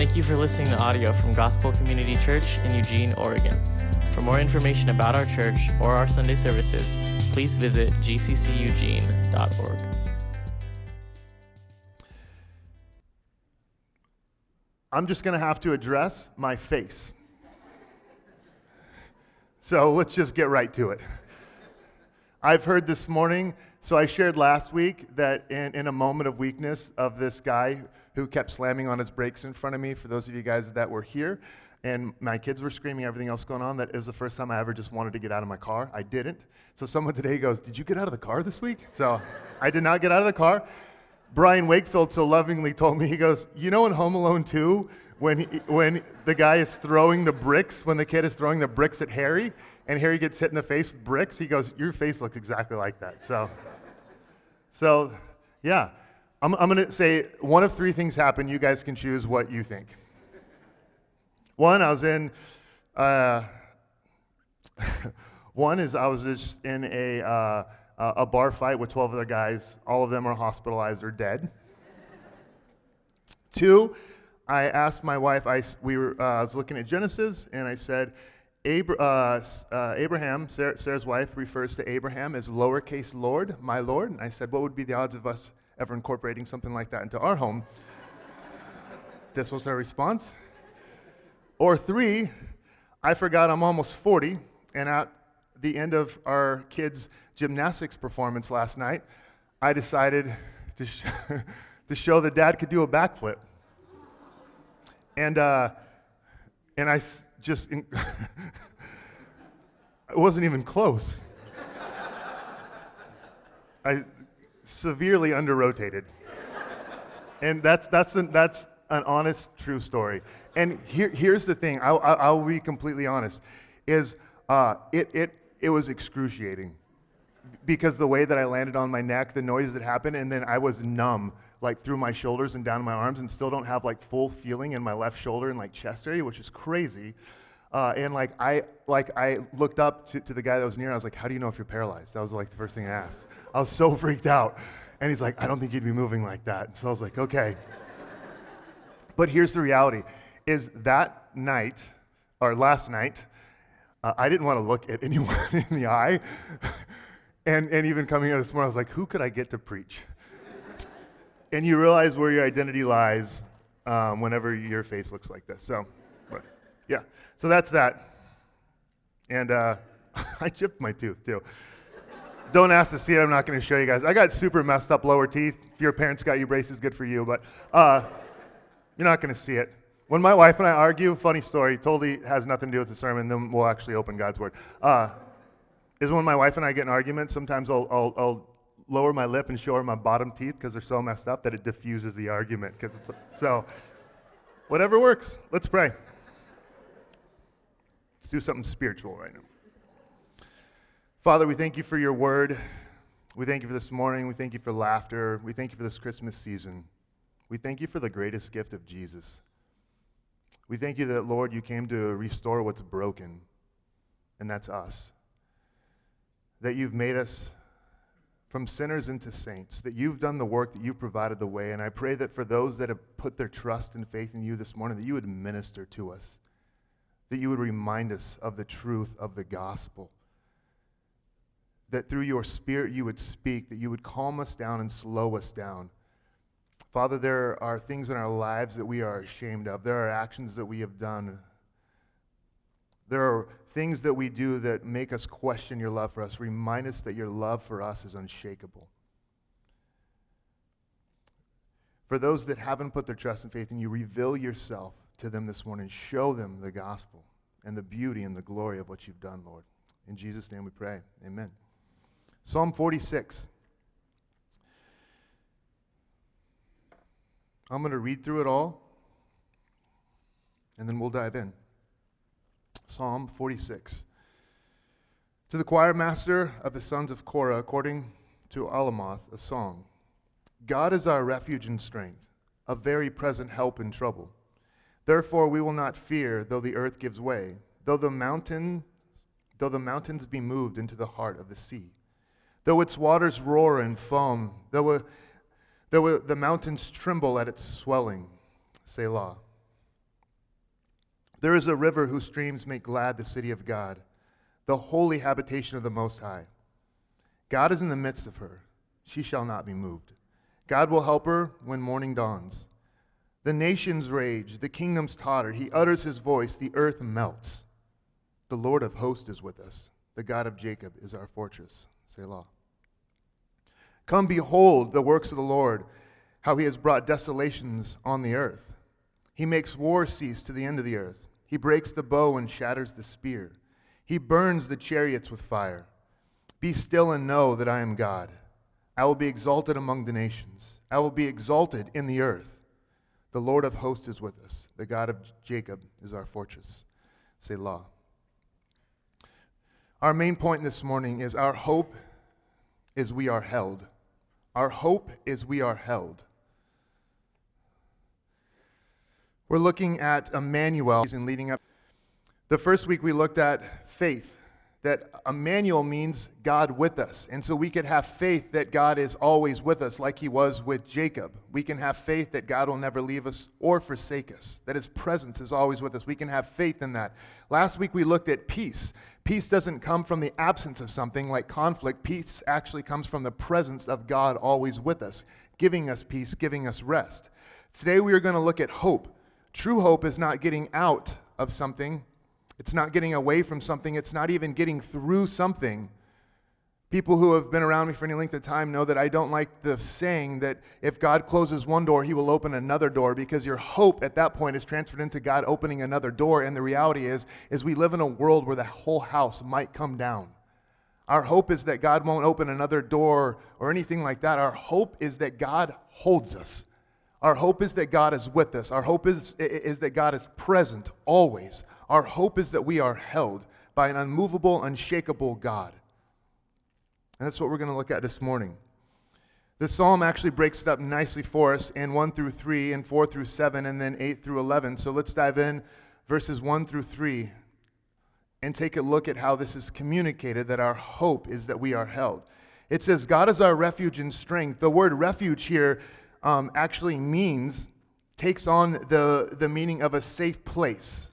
Thank you for listening to audio from Gospel Community Church in Eugene, Oregon. For more information about our church or our Sunday services, please visit gcceugene.org. I'm just going to have to address my face. So let's just get right to it. I've heard this morning, so I shared last week that in, in a moment of weakness of this guy who kept slamming on his brakes in front of me, for those of you guys that were here, and my kids were screaming, everything else going on, that is the first time I ever just wanted to get out of my car. I didn't. So someone today goes, Did you get out of the car this week? So I did not get out of the car. Brian Wakefield so lovingly told me, he goes, You know in Home Alone 2, when, he, when the guy is throwing the bricks, when the kid is throwing the bricks at Harry, and Harry gets hit in the face with bricks, he goes, Your face looks exactly like that. So, so yeah. I'm, I'm going to say one of three things happen. You guys can choose what you think. One, I was in, uh, one is I was just in a, uh, a bar fight with 12 other guys. All of them are hospitalized or dead. Two, I asked my wife, I, we were, uh, I was looking at Genesis, and I said, Abra- uh, uh, Abraham, Sarah, Sarah's wife, refers to Abraham as lowercase Lord, my Lord. And I said, what would be the odds of us ever incorporating something like that into our home? this was her response. Or three, I forgot I'm almost 40, and at the end of our kids' gymnastics performance last night, I decided to, sh- to show that dad could do a backflip. And, uh, and I s- just, in- it wasn't even close. I severely under rotated. And that's, that's, an, that's an honest, true story. And here, here's the thing I, I, I will be completely honest is uh, it, it, it was excruciating because the way that I landed on my neck, the noise that happened, and then I was numb like through my shoulders and down my arms and still don't have like full feeling in my left shoulder and like chest area, which is crazy. Uh, and like I like I looked up to, to the guy that was near. And I was like, "How do you know if you're paralyzed?" That was like the first thing I asked. I was so freaked out, and he's like, "I don't think you'd be moving like that." So I was like, "Okay." but here's the reality: is that night or last night, uh, I didn't want to look at anyone in the eye, and and even coming here this morning, I was like, "Who could I get to preach?" and you realize where your identity lies um, whenever your face looks like this. So, yeah. So that's that. And uh, I chipped my tooth too. Don't ask to see it. I'm not going to show you guys. I got super messed up lower teeth. If your parents got you braces, good for you. But uh, you're not going to see it. When my wife and I argue, funny story, totally has nothing to do with the sermon. Then we'll actually open God's word. Uh, is when my wife and I get in arguments. Sometimes I'll, I'll, I'll lower my lip and show her my bottom teeth because they're so messed up that it diffuses the argument. Because it's so, whatever works. Let's pray. Let's do something spiritual right now. Father, we thank you for your word. We thank you for this morning. We thank you for laughter. We thank you for this Christmas season. We thank you for the greatest gift of Jesus. We thank you that, Lord, you came to restore what's broken, and that's us. That you've made us from sinners into saints, that you've done the work, that you've provided the way. And I pray that for those that have put their trust and faith in you this morning, that you would minister to us, that you would remind us of the truth of the gospel, that through your spirit you would speak, that you would calm us down and slow us down. Father, there are things in our lives that we are ashamed of. There are actions that we have done. There are things that we do that make us question your love for us. Remind us that your love for us is unshakable. For those that haven't put their trust and faith in you, reveal yourself to them this morning. Show them the gospel and the beauty and the glory of what you've done, Lord. In Jesus' name we pray. Amen. Psalm 46. I'm going to read through it all, and then we'll dive in. Psalm 46. To the choir master of the sons of Korah, according to Alamoth, a song God is our refuge and strength, a very present help in trouble. Therefore we will not fear, though the earth gives way, though the mountain, though the mountains be moved into the heart of the sea, though its waters roar and foam, though, a, though a, the mountains tremble at its swelling. Selah. There is a river whose streams make glad the city of God, the holy habitation of the Most High. God is in the midst of her. She shall not be moved. God will help her when morning dawns. The nations rage, the kingdoms totter. He utters his voice, the earth melts. The Lord of hosts is with us. The God of Jacob is our fortress. Selah. Come behold the works of the Lord, how he has brought desolations on the earth. He makes war cease to the end of the earth. He breaks the bow and shatters the spear. He burns the chariots with fire. Be still and know that I am God. I will be exalted among the nations. I will be exalted in the earth. The Lord of hosts is with us. The God of Jacob is our fortress. Selah. Our main point this morning is our hope is we are held. Our hope is we are held. We're looking at Emmanuel in leading up. The first week we looked at faith, that Emmanuel means God with us. And so we could have faith that God is always with us, like he was with Jacob. We can have faith that God will never leave us or forsake us, that his presence is always with us. We can have faith in that. Last week we looked at peace. Peace doesn't come from the absence of something like conflict, peace actually comes from the presence of God always with us, giving us peace, giving us rest. Today we are going to look at hope. True hope is not getting out of something, it's not getting away from something, it's not even getting through something. People who have been around me for any length of time know that I don't like the saying that if God closes one door, he will open another door because your hope at that point is transferred into God opening another door and the reality is is we live in a world where the whole house might come down. Our hope is that God won't open another door or anything like that. Our hope is that God holds us. Our hope is that God is with us. Our hope is, is that God is present always. Our hope is that we are held by an unmovable, unshakable God. And that's what we're going to look at this morning. The psalm actually breaks it up nicely for us in 1 through 3 and 4 through 7 and then 8 through 11. So let's dive in verses 1 through 3 and take a look at how this is communicated that our hope is that we are held. It says, God is our refuge and strength. The word refuge here um, actually means, takes on the, the meaning of a safe place.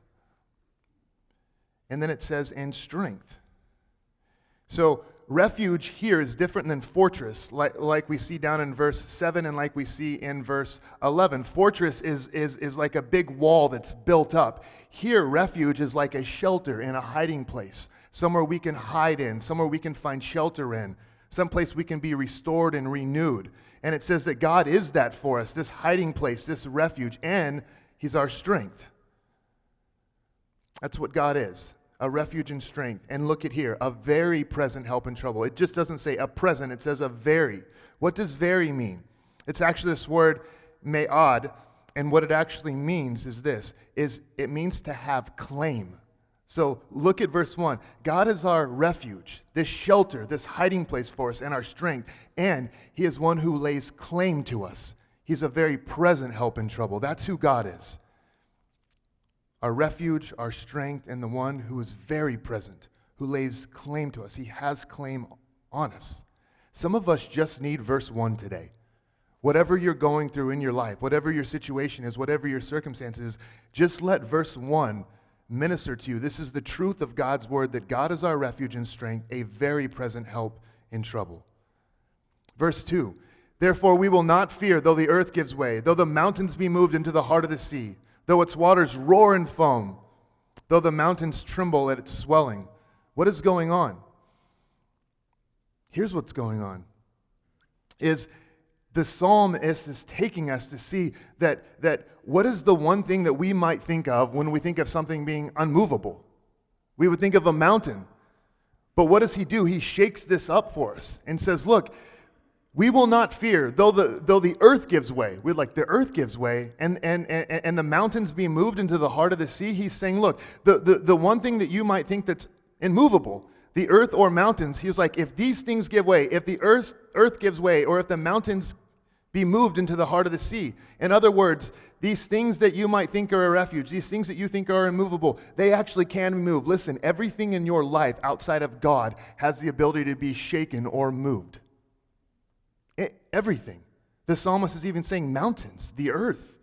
And then it says, and strength. So, refuge here is different than fortress, like, like we see down in verse 7 and like we see in verse 11. Fortress is, is, is like a big wall that's built up. Here, refuge is like a shelter in a hiding place, somewhere we can hide in, somewhere we can find shelter in, someplace we can be restored and renewed. And it says that God is that for us, this hiding place, this refuge, and He's our strength. That's what God is a refuge and strength. And look at here, a very present help in trouble. It just doesn't say a present, it says a very. What does very mean? It's actually this word me'ad, and what it actually means is this is it means to have claim so look at verse 1. God is our refuge, this shelter, this hiding place for us, and our strength. And He is one who lays claim to us. He's a very present help in trouble. That's who God is. Our refuge, our strength, and the one who is very present, who lays claim to us. He has claim on us. Some of us just need verse 1 today. Whatever you're going through in your life, whatever your situation is, whatever your circumstances, just let verse 1 minister to you. This is the truth of God's word that God is our refuge and strength, a very present help in trouble. Verse 2 Therefore, we will not fear, though the earth gives way, though the mountains be moved into the heart of the sea, though its waters roar and foam, though the mountains tremble at its swelling. What is going on? Here's what's going on is the psalmist is taking us to see that, that what is the one thing that we might think of when we think of something being unmovable? We would think of a mountain. But what does he do? He shakes this up for us and says, Look, we will not fear, though the, though the earth gives way. We're like, the earth gives way, and, and, and, and the mountains be moved into the heart of the sea. He's saying, Look, the, the, the one thing that you might think that's immovable, the earth or mountains, he's like, if these things give way, if the earth, earth gives way, or if the mountains be moved into the heart of the sea. In other words, these things that you might think are a refuge, these things that you think are immovable, they actually can be moved. Listen, everything in your life outside of God has the ability to be shaken or moved. It, everything. The psalmist is even saying mountains, the earth,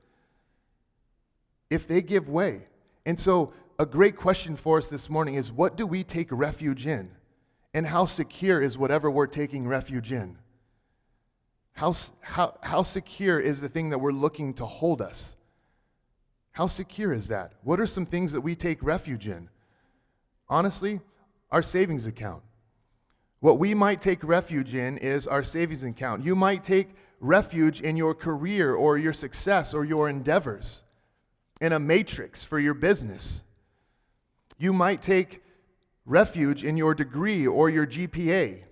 if they give way. And so a great question for us this morning is what do we take refuge in? And how secure is whatever we're taking refuge in? How, how, how secure is the thing that we're looking to hold us? How secure is that? What are some things that we take refuge in? Honestly, our savings account. What we might take refuge in is our savings account. You might take refuge in your career or your success or your endeavors, in a matrix for your business. You might take refuge in your degree or your GPA.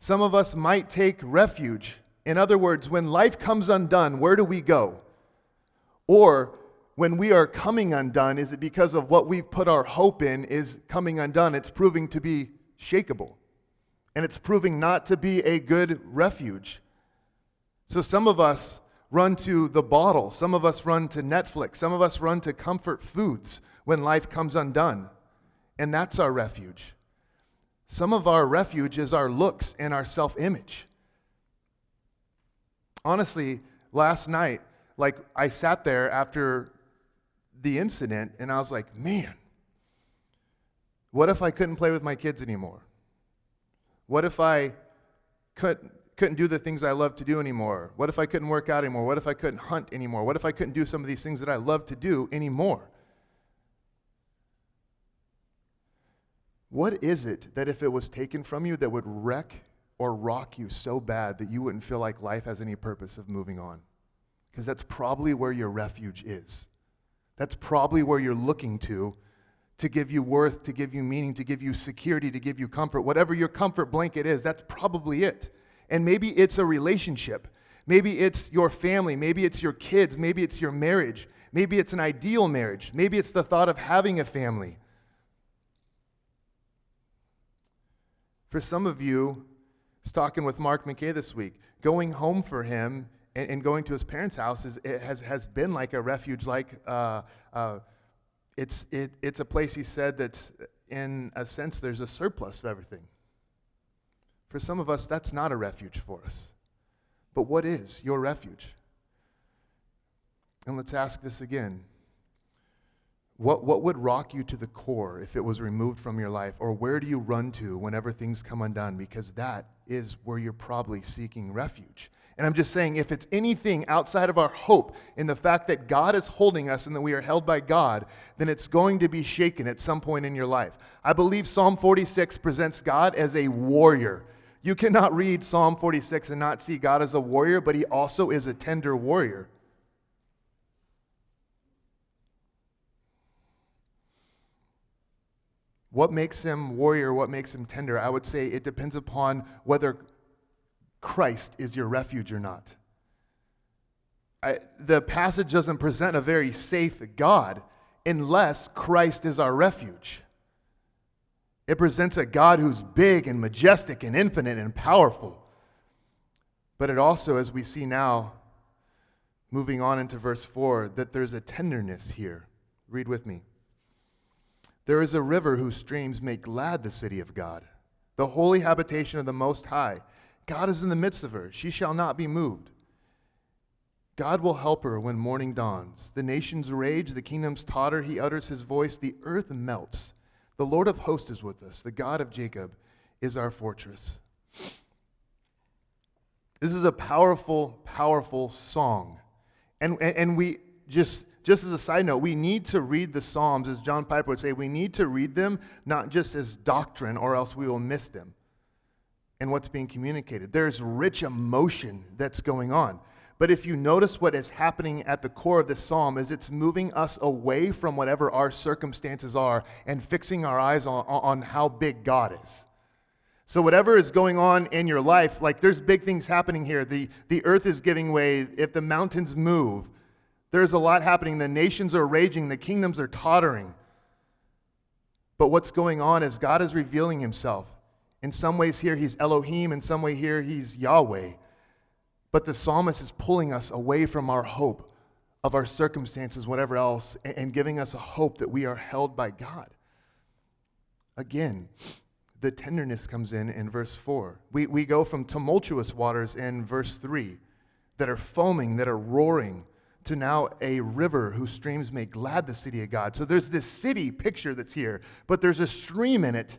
Some of us might take refuge. In other words, when life comes undone, where do we go? Or when we are coming undone, is it because of what we've put our hope in is coming undone? It's proving to be shakable. And it's proving not to be a good refuge. So some of us run to the bottle, some of us run to Netflix, some of us run to comfort foods when life comes undone. And that's our refuge. Some of our refuge is our looks and our self image. Honestly, last night, like I sat there after the incident and I was like, man, what if I couldn't play with my kids anymore? What if I couldn't, couldn't do the things I love to do anymore? What if I couldn't work out anymore? What if I couldn't hunt anymore? What if I couldn't do some of these things that I love to do anymore? What is it that if it was taken from you that would wreck or rock you so bad that you wouldn't feel like life has any purpose of moving on? because that's probably where your refuge is. That's probably where you're looking to to give you worth, to give you meaning, to give you security, to give you comfort. Whatever your comfort blanket is, that's probably it. And maybe it's a relationship. Maybe it's your family. Maybe it's your kids. Maybe it's your marriage. Maybe it's an ideal marriage. Maybe it's the thought of having a family. For some of you, I was talking with Mark McKay this week, going home for him and, and going to his parents' house is, has, has been like a refuge, like uh, uh, it's, it, it's a place he said that in a sense there's a surplus of everything. For some of us, that's not a refuge for us. But what is your refuge? And let's ask this again. What, what would rock you to the core if it was removed from your life? Or where do you run to whenever things come undone? Because that is where you're probably seeking refuge. And I'm just saying, if it's anything outside of our hope in the fact that God is holding us and that we are held by God, then it's going to be shaken at some point in your life. I believe Psalm 46 presents God as a warrior. You cannot read Psalm 46 and not see God as a warrior, but he also is a tender warrior. What makes him warrior? What makes him tender? I would say it depends upon whether Christ is your refuge or not. I, the passage doesn't present a very safe God unless Christ is our refuge. It presents a God who's big and majestic and infinite and powerful. But it also, as we see now, moving on into verse 4, that there's a tenderness here. Read with me. There is a river whose streams make glad the city of God, the holy habitation of the Most High. God is in the midst of her. She shall not be moved. God will help her when morning dawns. The nations rage, the kingdoms totter. He utters his voice, the earth melts. The Lord of hosts is with us. The God of Jacob is our fortress. This is a powerful, powerful song. And, and, and we just, just as a side note, we need to read the Psalms, as John Piper would say, we need to read them not just as doctrine, or else we will miss them and what's being communicated. There's rich emotion that's going on. But if you notice what is happening at the core of this psalm is it's moving us away from whatever our circumstances are and fixing our eyes on, on how big God is. So whatever is going on in your life, like there's big things happening here. The, the earth is giving way. If the mountains move, there's a lot happening. The nations are raging. The kingdoms are tottering. But what's going on is God is revealing himself. In some ways, here he's Elohim, in some way, here he's Yahweh. But the psalmist is pulling us away from our hope of our circumstances, whatever else, and giving us a hope that we are held by God. Again, the tenderness comes in in verse 4. We, we go from tumultuous waters in verse 3 that are foaming, that are roaring, to now a river whose streams make glad the city of God. So there's this city picture that's here, but there's a stream in it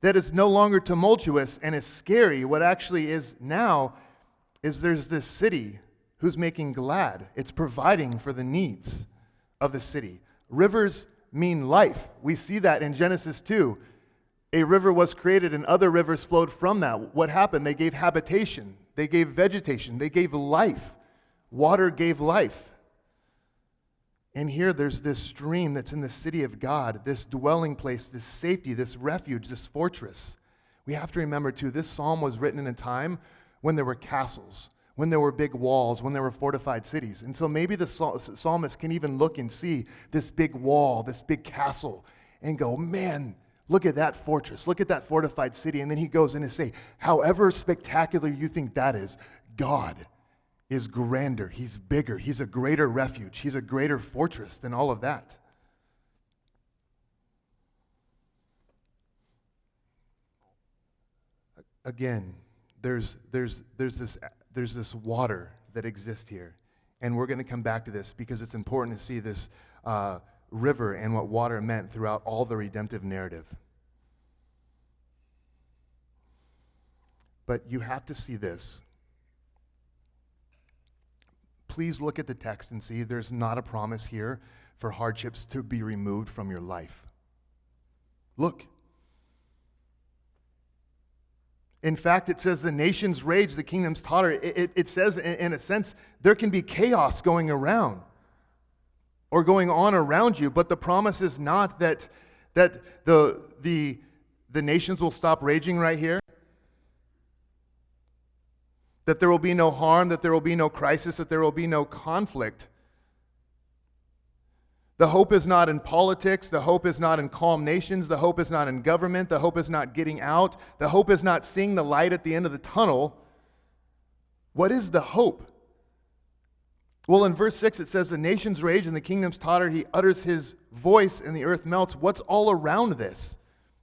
that is no longer tumultuous and is scary. What actually is now is there's this city who's making glad, it's providing for the needs of the city. Rivers mean life. We see that in Genesis 2. A river was created and other rivers flowed from that. What happened? They gave habitation, they gave vegetation, they gave life. Water gave life. And here there's this stream that's in the city of God, this dwelling place, this safety, this refuge, this fortress. We have to remember, too, this psalm was written in a time when there were castles, when there were big walls, when there were fortified cities. And so maybe the psalmist can even look and see this big wall, this big castle, and go, man, look at that fortress, look at that fortified city. And then he goes in and say, however spectacular you think that is, God is grander, he's bigger, he's a greater refuge, he's a greater fortress than all of that. Again, there's, there's, there's, this, there's this water that exists here. And we're going to come back to this because it's important to see this uh, river and what water meant throughout all the redemptive narrative. But you have to see this please look at the text and see there's not a promise here for hardships to be removed from your life. Look. In fact, it says the nations rage, the kingdoms totter. It, it, it says, in, in a sense, there can be chaos going around or going on around you, but the promise is not that, that the, the, the nations will stop raging right here that there will be no harm, that there will be no crisis, that there will be no conflict. The hope is not in politics. The hope is not in calm nations. The hope is not in government. The hope is not getting out. The hope is not seeing the light at the end of the tunnel. What is the hope? Well, in verse 6, it says, The nations rage and the kingdoms totter. He utters his voice and the earth melts. What's all around this?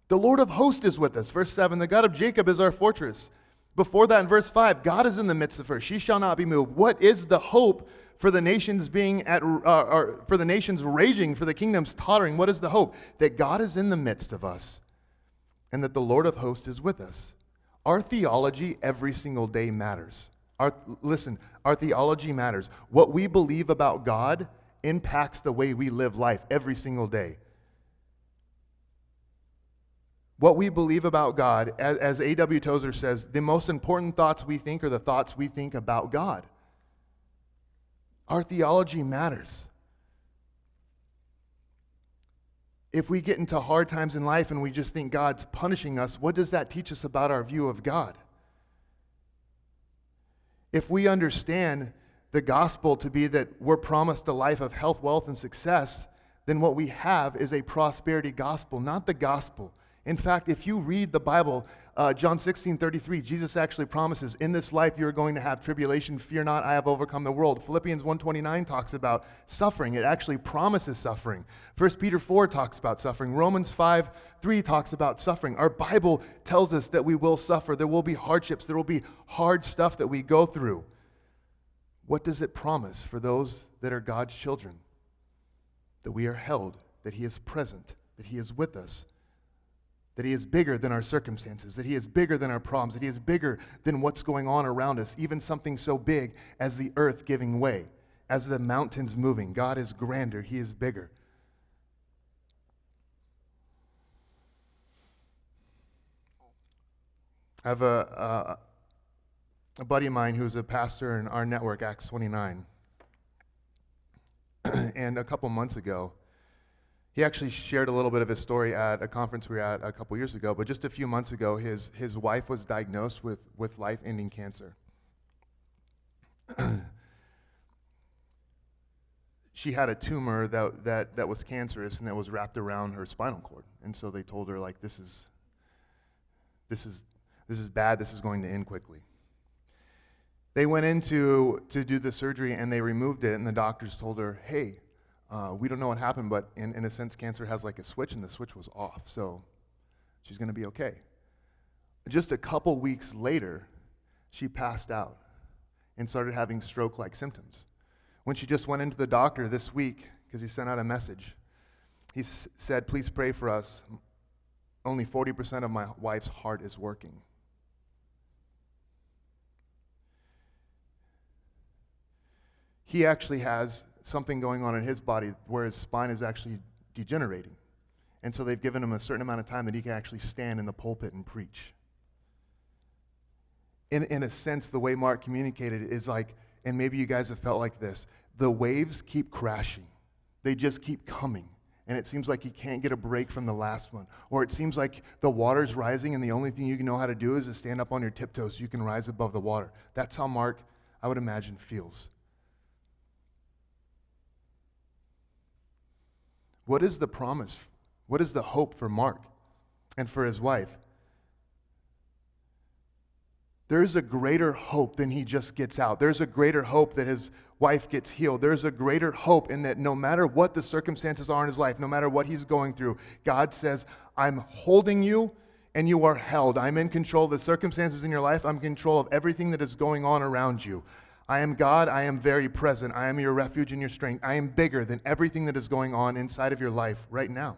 The Lord of hosts is with us. Verse 7 The God of Jacob is our fortress. Before that, in verse 5, God is in the midst of her. She shall not be moved. What is the hope for the nations being at, uh, or for the nations raging, for the kingdoms tottering? What is the hope? That God is in the midst of us and that the Lord of hosts is with us. Our theology every single day matters. Our, listen, our theology matters. What we believe about God impacts the way we live life every single day. What we believe about God, as, as A.W. Tozer says, the most important thoughts we think are the thoughts we think about God. Our theology matters. If we get into hard times in life and we just think God's punishing us, what does that teach us about our view of God? If we understand the gospel to be that we're promised a life of health, wealth, and success, then what we have is a prosperity gospel, not the gospel in fact, if you read the Bible, uh, John 16, 33, Jesus actually promises, in this life you're going to have tribulation. Fear not, I have overcome the world. Philippians 1.29 talks about suffering. It actually promises suffering. 1 Peter 4 talks about suffering. Romans 5, 3 talks about suffering. Our Bible tells us that we will suffer. There will be hardships. There will be hard stuff that we go through. What does it promise for those that are God's children? That we are held, that He is present, that He is with us that He is bigger than our circumstances, that He is bigger than our problems, that He is bigger than what's going on around us, even something so big as the earth giving way, as the mountains moving. God is grander, He is bigger. I have a, a, a buddy of mine who's a pastor in our network, Acts 29. and a couple months ago, he actually shared a little bit of his story at a conference we were at a couple years ago, but just a few months ago, his, his wife was diagnosed with, with life ending cancer. she had a tumor that, that, that was cancerous and that was wrapped around her spinal cord. And so they told her, like, this is, this is, this is bad, this is going to end quickly. They went in to, to do the surgery and they removed it, and the doctors told her, hey, uh, we don't know what happened, but in, in a sense, cancer has like a switch, and the switch was off. So she's going to be okay. Just a couple weeks later, she passed out and started having stroke like symptoms. When she just went into the doctor this week, because he sent out a message, he s- said, Please pray for us. Only 40% of my wife's heart is working. He actually has something going on in his body where his spine is actually degenerating. And so they've given him a certain amount of time that he can actually stand in the pulpit and preach. In, in a sense, the way Mark communicated is like, and maybe you guys have felt like this the waves keep crashing, they just keep coming. And it seems like you can't get a break from the last one. Or it seems like the water's rising, and the only thing you can know how to do is to stand up on your tiptoes so you can rise above the water. That's how Mark, I would imagine, feels. What is the promise? What is the hope for Mark and for his wife? There's a greater hope than he just gets out. There's a greater hope that his wife gets healed. There's a greater hope in that no matter what the circumstances are in his life, no matter what he's going through, God says, I'm holding you and you are held. I'm in control of the circumstances in your life. I'm in control of everything that is going on around you. I am God. I am very present. I am your refuge and your strength. I am bigger than everything that is going on inside of your life right now.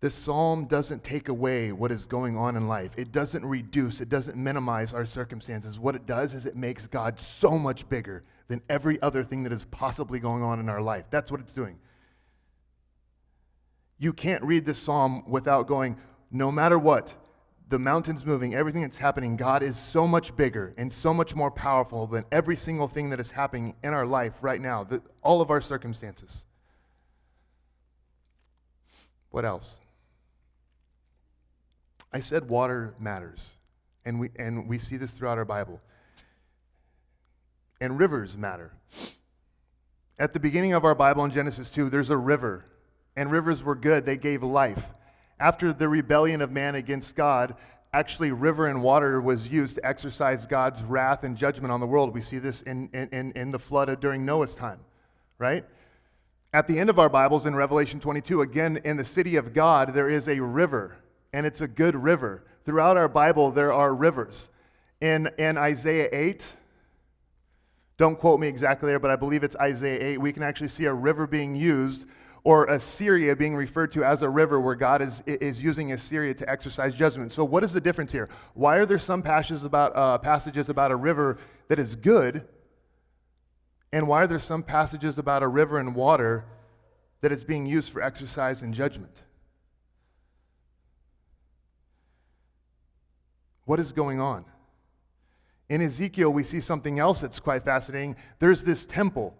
This psalm doesn't take away what is going on in life. It doesn't reduce, it doesn't minimize our circumstances. What it does is it makes God so much bigger than every other thing that is possibly going on in our life. That's what it's doing. You can't read this psalm without going, no matter what, the mountains moving, everything that's happening, God is so much bigger and so much more powerful than every single thing that is happening in our life right now, the, all of our circumstances. What else? I said water matters, and we, and we see this throughout our Bible. And rivers matter. At the beginning of our Bible in Genesis 2, there's a river, and rivers were good, they gave life. After the rebellion of man against God, actually, river and water was used to exercise God's wrath and judgment on the world. We see this in, in, in the flood during Noah's time, right? At the end of our Bibles in Revelation 22, again, in the city of God, there is a river, and it's a good river. Throughout our Bible, there are rivers. In, in Isaiah 8, don't quote me exactly there, but I believe it's Isaiah 8, we can actually see a river being used or Assyria being referred to as a river where God is, is using Assyria to exercise judgment. So, what is the difference here? Why are there some passages about, uh, passages about a river that is good, and why are there some passages about a river and water that is being used for exercise and judgment? What is going on? In Ezekiel, we see something else that's quite fascinating. There's this temple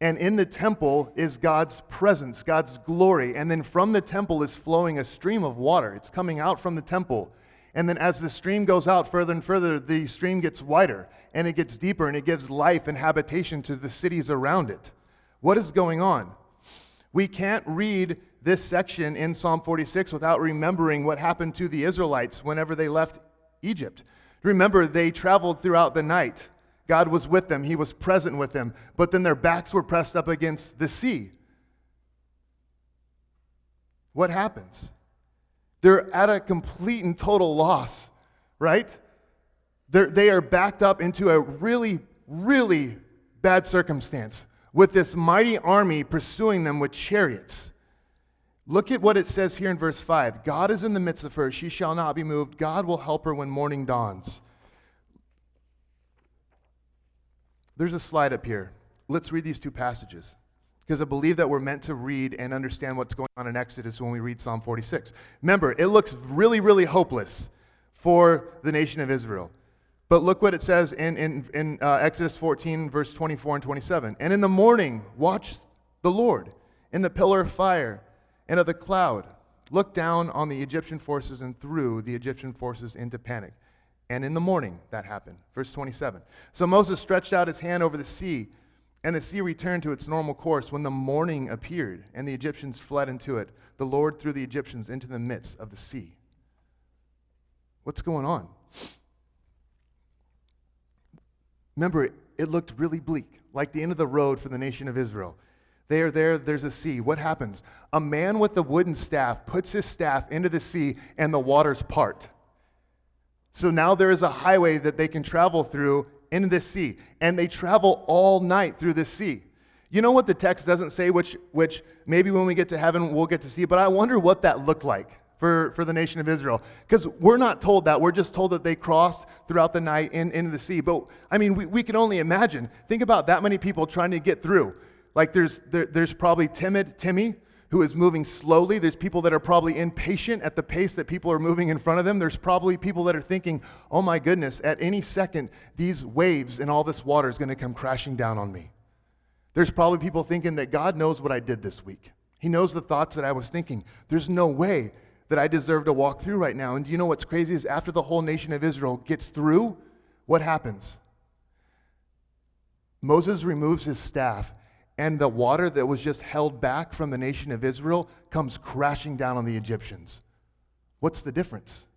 and in the temple is God's presence, God's glory. And then from the temple is flowing a stream of water. It's coming out from the temple. And then as the stream goes out further and further, the stream gets wider and it gets deeper and it gives life and habitation to the cities around it. What is going on? We can't read this section in Psalm 46 without remembering what happened to the Israelites whenever they left Egypt. Remember, they traveled throughout the night. God was with them, He was present with them, but then their backs were pressed up against the sea. What happens? They're at a complete and total loss, right? They're, they are backed up into a really, really bad circumstance with this mighty army pursuing them with chariots. Look at what it says here in verse 5 God is in the midst of her, she shall not be moved. God will help her when morning dawns. There's a slide up here. Let's read these two passages because I believe that we're meant to read and understand what's going on in Exodus when we read Psalm 46. Remember, it looks really, really hopeless for the nation of Israel. But look what it says in, in, in uh, Exodus 14, verse 24 and 27. And in the morning, watch the Lord in the pillar of fire and of the cloud. Look down on the Egyptian forces and threw the Egyptian forces into panic. And in the morning, that happened. Verse 27. So Moses stretched out his hand over the sea, and the sea returned to its normal course when the morning appeared, and the Egyptians fled into it. The Lord threw the Egyptians into the midst of the sea. What's going on? Remember, it looked really bleak, like the end of the road for the nation of Israel. They are there, there's a sea. What happens? A man with a wooden staff puts his staff into the sea, and the waters part. So now there is a highway that they can travel through in this sea, and they travel all night through this sea. You know what the text doesn't say, which, which maybe when we get to heaven we'll get to see, but I wonder what that looked like for, for the nation of Israel. Because we're not told that. We're just told that they crossed throughout the night in, into the sea. But I mean, we, we can only imagine. Think about that many people trying to get through. Like there's, there, there's probably timid Timmy who is moving slowly. There's people that are probably impatient at the pace that people are moving in front of them. There's probably people that are thinking, oh my goodness, at any second, these waves and all this water is going to come crashing down on me. There's probably people thinking that God knows what I did this week. He knows the thoughts that I was thinking. There's no way that I deserve to walk through right now. And do you know what's crazy is after the whole nation of Israel gets through, what happens? Moses removes his staff, and the water that was just held back from the nation of Israel comes crashing down on the Egyptians. What's the difference?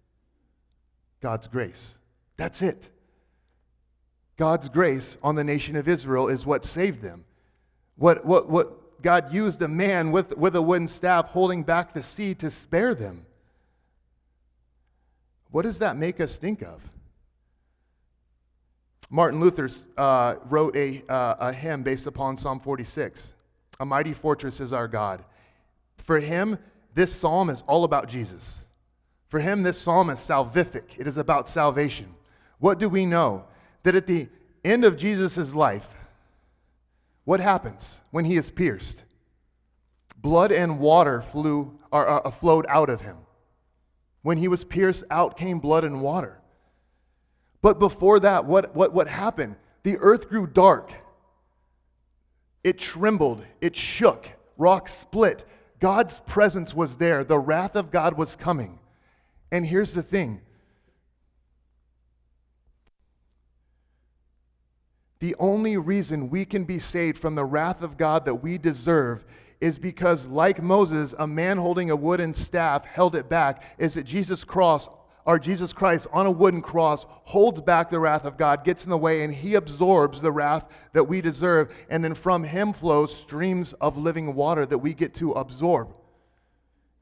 God's grace. That's it. God's grace on the nation of Israel is what saved them. What, what, what, God used a man with, with a wooden staff holding back the sea to spare them. What does that make us think of? Martin Luther uh, wrote a, uh, a hymn based upon Psalm 46 A mighty fortress is our God. For him, this psalm is all about Jesus. For him, this psalm is salvific, it is about salvation. What do we know? That at the end of Jesus' life, what happens when he is pierced? Blood and water flew, or, uh, flowed out of him. When he was pierced, out came blood and water. But before that, what, what, what happened? The earth grew dark. It trembled. It shook. Rocks split. God's presence was there. The wrath of God was coming. And here's the thing The only reason we can be saved from the wrath of God that we deserve is because, like Moses, a man holding a wooden staff held it back, is that Jesus cross or Jesus Christ on a wooden cross holds back the wrath of God, gets in the way, and he absorbs the wrath that we deserve. And then from him flows streams of living water that we get to absorb.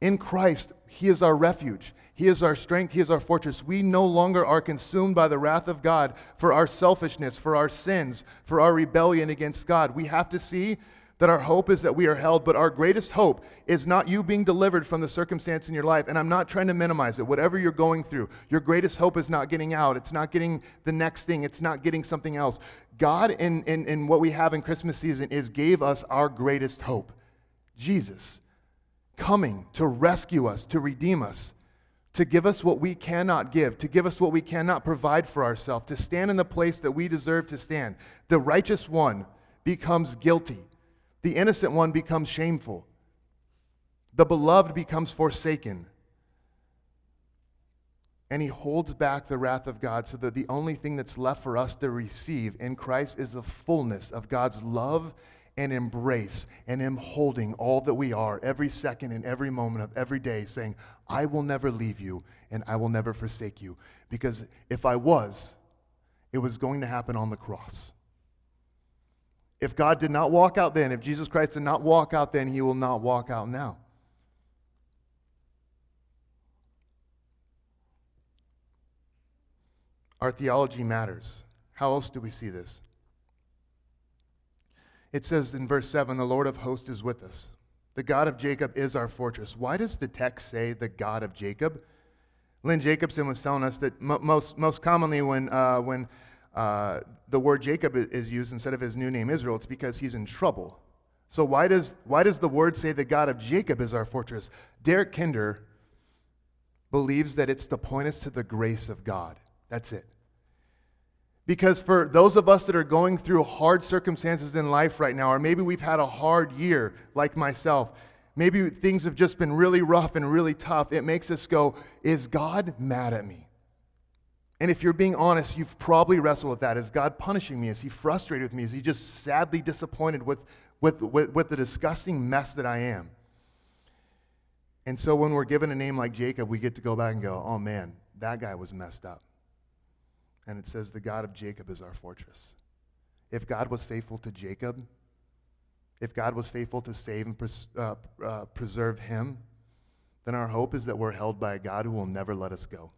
In Christ, he is our refuge. He is our strength. He is our fortress. We no longer are consumed by the wrath of God for our selfishness, for our sins, for our rebellion against God. We have to see that our hope is that we are held, but our greatest hope is not you being delivered from the circumstance in your life. And I'm not trying to minimize it. Whatever you're going through, your greatest hope is not getting out. It's not getting the next thing. It's not getting something else. God, in, in, in what we have in Christmas season, is gave us our greatest hope Jesus coming to rescue us, to redeem us, to give us what we cannot give, to give us what we cannot provide for ourselves, to stand in the place that we deserve to stand. The righteous one becomes guilty, the innocent one becomes shameful, the beloved becomes forsaken. And he holds back the wrath of God so that the only thing that's left for us to receive in Christ is the fullness of God's love and embrace and Him holding all that we are every second and every moment of every day, saying, I will never leave you and I will never forsake you. Because if I was, it was going to happen on the cross. If God did not walk out then, if Jesus Christ did not walk out then, He will not walk out now. Our theology matters. How else do we see this? It says in verse 7 the Lord of hosts is with us. The God of Jacob is our fortress. Why does the text say the God of Jacob? Lynn Jacobson was telling us that most, most commonly when, uh, when uh, the word Jacob is used instead of his new name Israel, it's because he's in trouble. So why does, why does the word say the God of Jacob is our fortress? Derek Kidner believes that it's to point us to the grace of God. That's it. Because for those of us that are going through hard circumstances in life right now, or maybe we've had a hard year like myself, maybe things have just been really rough and really tough, it makes us go, Is God mad at me? And if you're being honest, you've probably wrestled with that. Is God punishing me? Is He frustrated with me? Is He just sadly disappointed with, with, with, with the disgusting mess that I am? And so when we're given a name like Jacob, we get to go back and go, Oh man, that guy was messed up and it says, The God of Jacob is our fortress. If God was faithful to Jacob, if God was faithful to save and pres- uh, uh, preserve him, then our hope is that we're held by a God who will never let us go.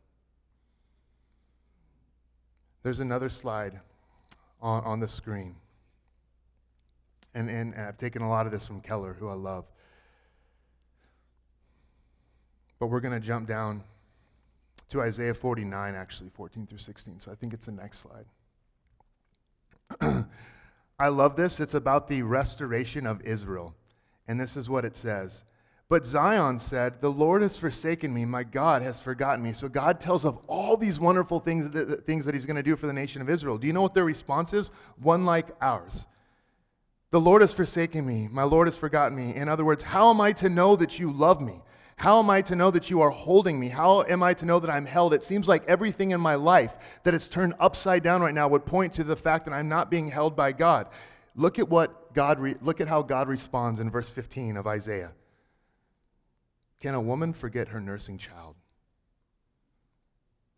There's another slide on, on the screen. And, and, and I've taken a lot of this from Keller, who I love. But we're going to jump down to Isaiah 49, actually, 14 through 16. So I think it's the next slide. I love this. It's about the restoration of Israel. And this is what it says. But Zion said, The Lord has forsaken me, my God has forgotten me. So God tells of all these wonderful things that, things that He's going to do for the nation of Israel. Do you know what their response is? One like ours. The Lord has forsaken me, my Lord has forgotten me. In other words, how am I to know that you love me? How am I to know that you are holding me? How am I to know that I'm held? It seems like everything in my life that is turned upside down right now would point to the fact that I'm not being held by God. Look at what God re- look at how God responds in verse 15 of Isaiah. Can a woman forget her nursing child?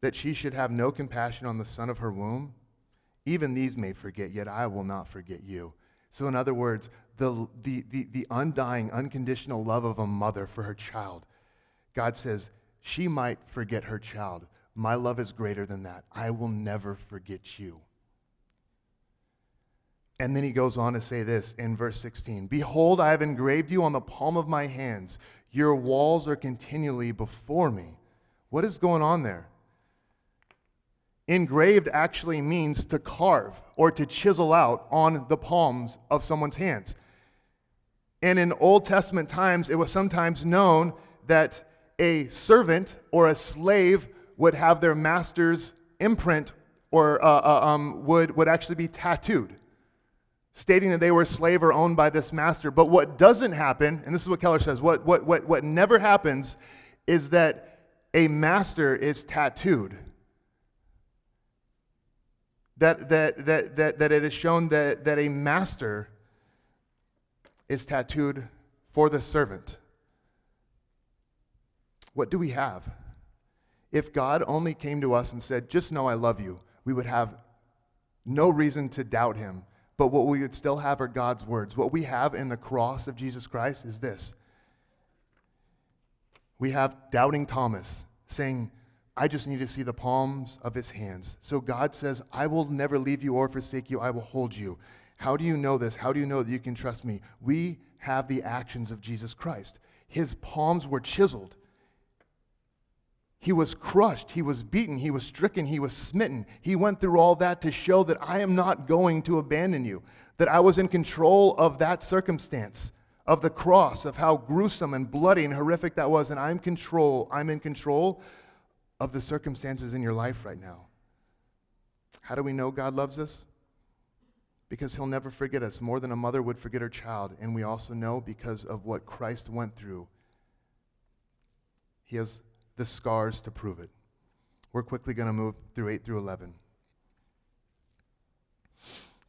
That she should have no compassion on the son of her womb? Even these may forget, yet I will not forget you. So, in other words, the, the, the, the, undying, unconditional love of a mother for her child, God says, she might forget her child. My love is greater than that. I will never forget you. And then he goes on to say this in verse 16 Behold, I have engraved you on the palm of my hands. Your walls are continually before me. What is going on there? Engraved actually means to carve or to chisel out on the palms of someone's hands. And in Old Testament times, it was sometimes known that a servant or a slave would have their master's imprint or uh, uh, um, would, would actually be tattooed stating that they were a slave or owned by this master. But what doesn't happen, and this is what Keller says, what, what, what, what never happens is that a master is tattooed. That, that, that, that, that it is shown that, that a master is tattooed for the servant. What do we have? If God only came to us and said, Just know I love you, we would have no reason to doubt him but what we would still have are God's words. What we have in the cross of Jesus Christ is this we have doubting Thomas saying, I just need to see the palms of his hands. So God says, I will never leave you or forsake you. I will hold you. How do you know this? How do you know that you can trust me? We have the actions of Jesus Christ. His palms were chiseled. He was crushed, he was beaten, he was stricken, he was smitten. He went through all that to show that I am not going to abandon you, that I was in control of that circumstance, of the cross, of how gruesome and bloody and horrific that was, and I'm control, I'm in control of the circumstances in your life right now. How do we know God loves us? Because he'll never forget us more than a mother would forget her child, and we also know because of what Christ went through. He has the scars to prove it. We're quickly going to move through 8 through 11.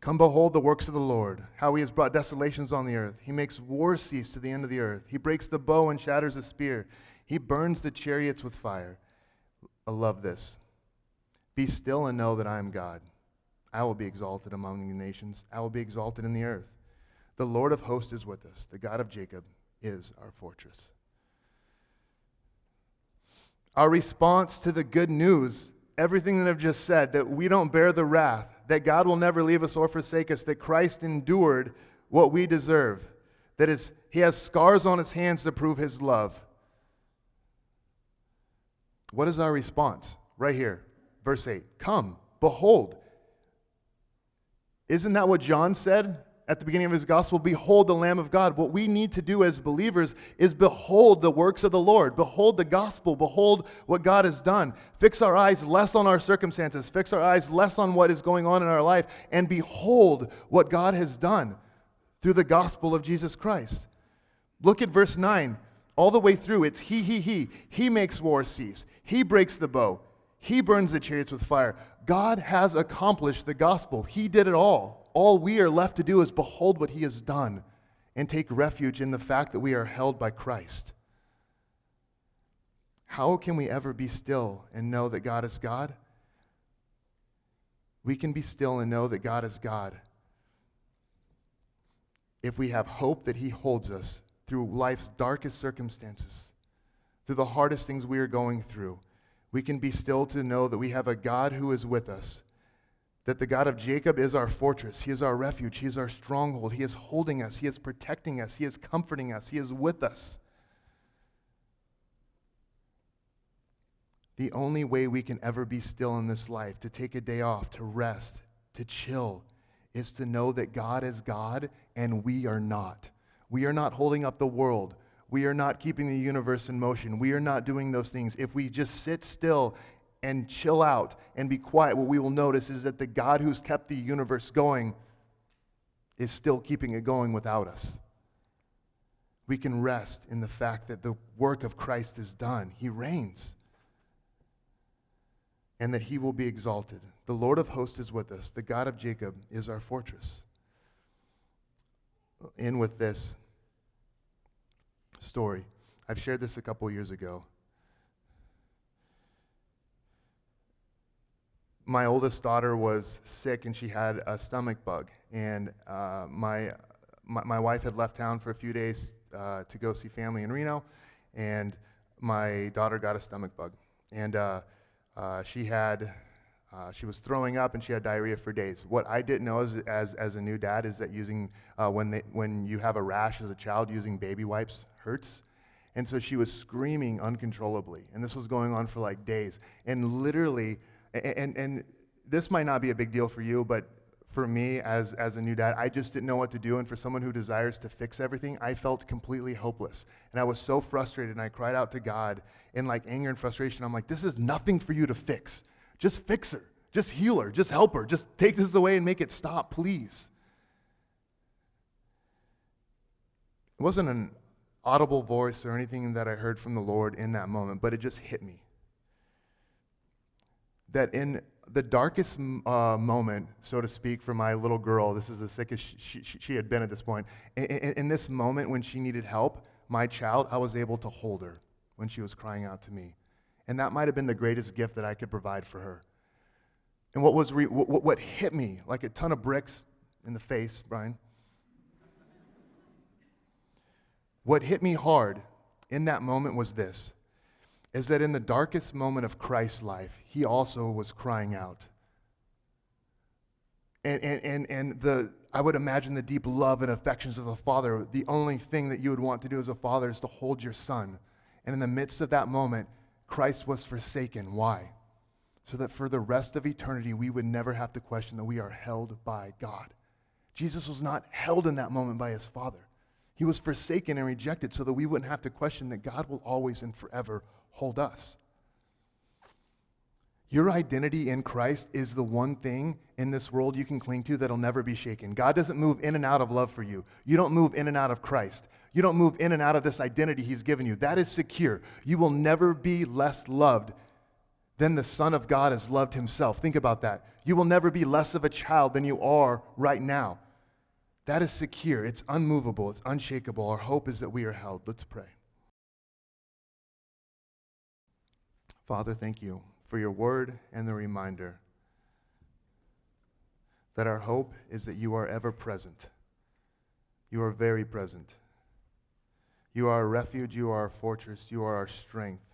Come behold the works of the Lord, how he has brought desolations on the earth. He makes war cease to the end of the earth. He breaks the bow and shatters the spear. He burns the chariots with fire. I love this. Be still and know that I am God. I will be exalted among the nations, I will be exalted in the earth. The Lord of hosts is with us, the God of Jacob is our fortress. Our response to the good news, everything that I've just said, that we don't bear the wrath, that God will never leave us or forsake us, that Christ endured what we deserve, that is, he has scars on his hands to prove his love. What is our response? Right here, verse 8 Come, behold. Isn't that what John said? At the beginning of his gospel, Behold the Lamb of God. What we need to do as believers is behold the works of the Lord, behold the gospel, behold what God has done. Fix our eyes less on our circumstances, fix our eyes less on what is going on in our life, and behold what God has done through the gospel of Jesus Christ. Look at verse 9. All the way through, it's He, He, He. He makes war cease, He breaks the bow, He burns the chariots with fire. God has accomplished the gospel, He did it all. All we are left to do is behold what he has done and take refuge in the fact that we are held by Christ. How can we ever be still and know that God is God? We can be still and know that God is God if we have hope that He holds us through life's darkest circumstances, through the hardest things we are going through. We can be still to know that we have a God who is with us that the God of Jacob is our fortress. He is our refuge. He is our stronghold. He is holding us. He is protecting us. He is comforting us. He is with us. The only way we can ever be still in this life, to take a day off, to rest, to chill, is to know that God is God and we are not. We are not holding up the world. We are not keeping the universe in motion. We are not doing those things. If we just sit still and chill out and be quiet, what we will notice is that the God who's kept the universe going is still keeping it going without us. We can rest in the fact that the work of Christ is done. He reigns. And that he will be exalted. The Lord of hosts is with us. The God of Jacob is our fortress. In with this story. I've shared this a couple years ago. My oldest daughter was sick and she had a stomach bug. And uh, my, my, my, wife had left town for a few days uh, to go see family in Reno. And my daughter got a stomach bug. And uh, uh she had, uh, she was throwing up and she had diarrhea for days. What I didn't know as, as, as a new dad is that using, uh, when, they, when you have a rash as a child, using baby wipes hurts. And so she was screaming uncontrollably. And this was going on for like days. And literally, and, and this might not be a big deal for you, but for me as, as a new dad, I just didn't know what to do. And for someone who desires to fix everything, I felt completely hopeless. And I was so frustrated, and I cried out to God in like anger and frustration. I'm like, this is nothing for you to fix. Just fix her. Just heal her. Just help her. Just take this away and make it stop, please. It wasn't an audible voice or anything that I heard from the Lord in that moment, but it just hit me that in the darkest uh, moment, so to speak, for my little girl, this is the sickest she, she, she had been at this point. In, in, this moment when she needed help, my child, I was able to hold her when she was crying out to me. And that might have been the greatest gift that I could provide for her. And what, was re- what, what hit me like a ton of bricks in the face, Brian, what hit me hard in that moment was this is that in the darkest moment of Christ's life, he also was crying out. And, and, and, and the, I would imagine the deep love and affections of a father, the only thing that you would want to do as a father is to hold your son. And in the midst of that moment, Christ was forsaken. Why? So that for the rest of eternity, we would never have to question that we are held by God. Jesus was not held in that moment by his father. He was forsaken and rejected so that we wouldn't have to question that God will always and forever hold us. Your identity in Christ is the one thing in this world you can cling to that'll never be shaken. God doesn't move in and out of love for you. You don't move in and out of Christ. You don't move in and out of this identity He's given you. That is secure. You will never be less loved than the Son of God has loved Himself. Think about that. You will never be less of a child than you are right now. That is secure. It's unmovable. It's unshakable. Our hope is that we are held. Let's pray. Father, thank you for your word and the reminder that our hope is that you are ever present. You are very present. You are our refuge. You are our fortress. You are our strength.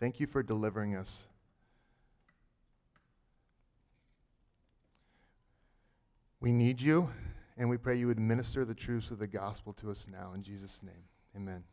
Thank you for delivering us. We need you, and we pray you would minister the truths of the gospel to us now. In Jesus' name, amen.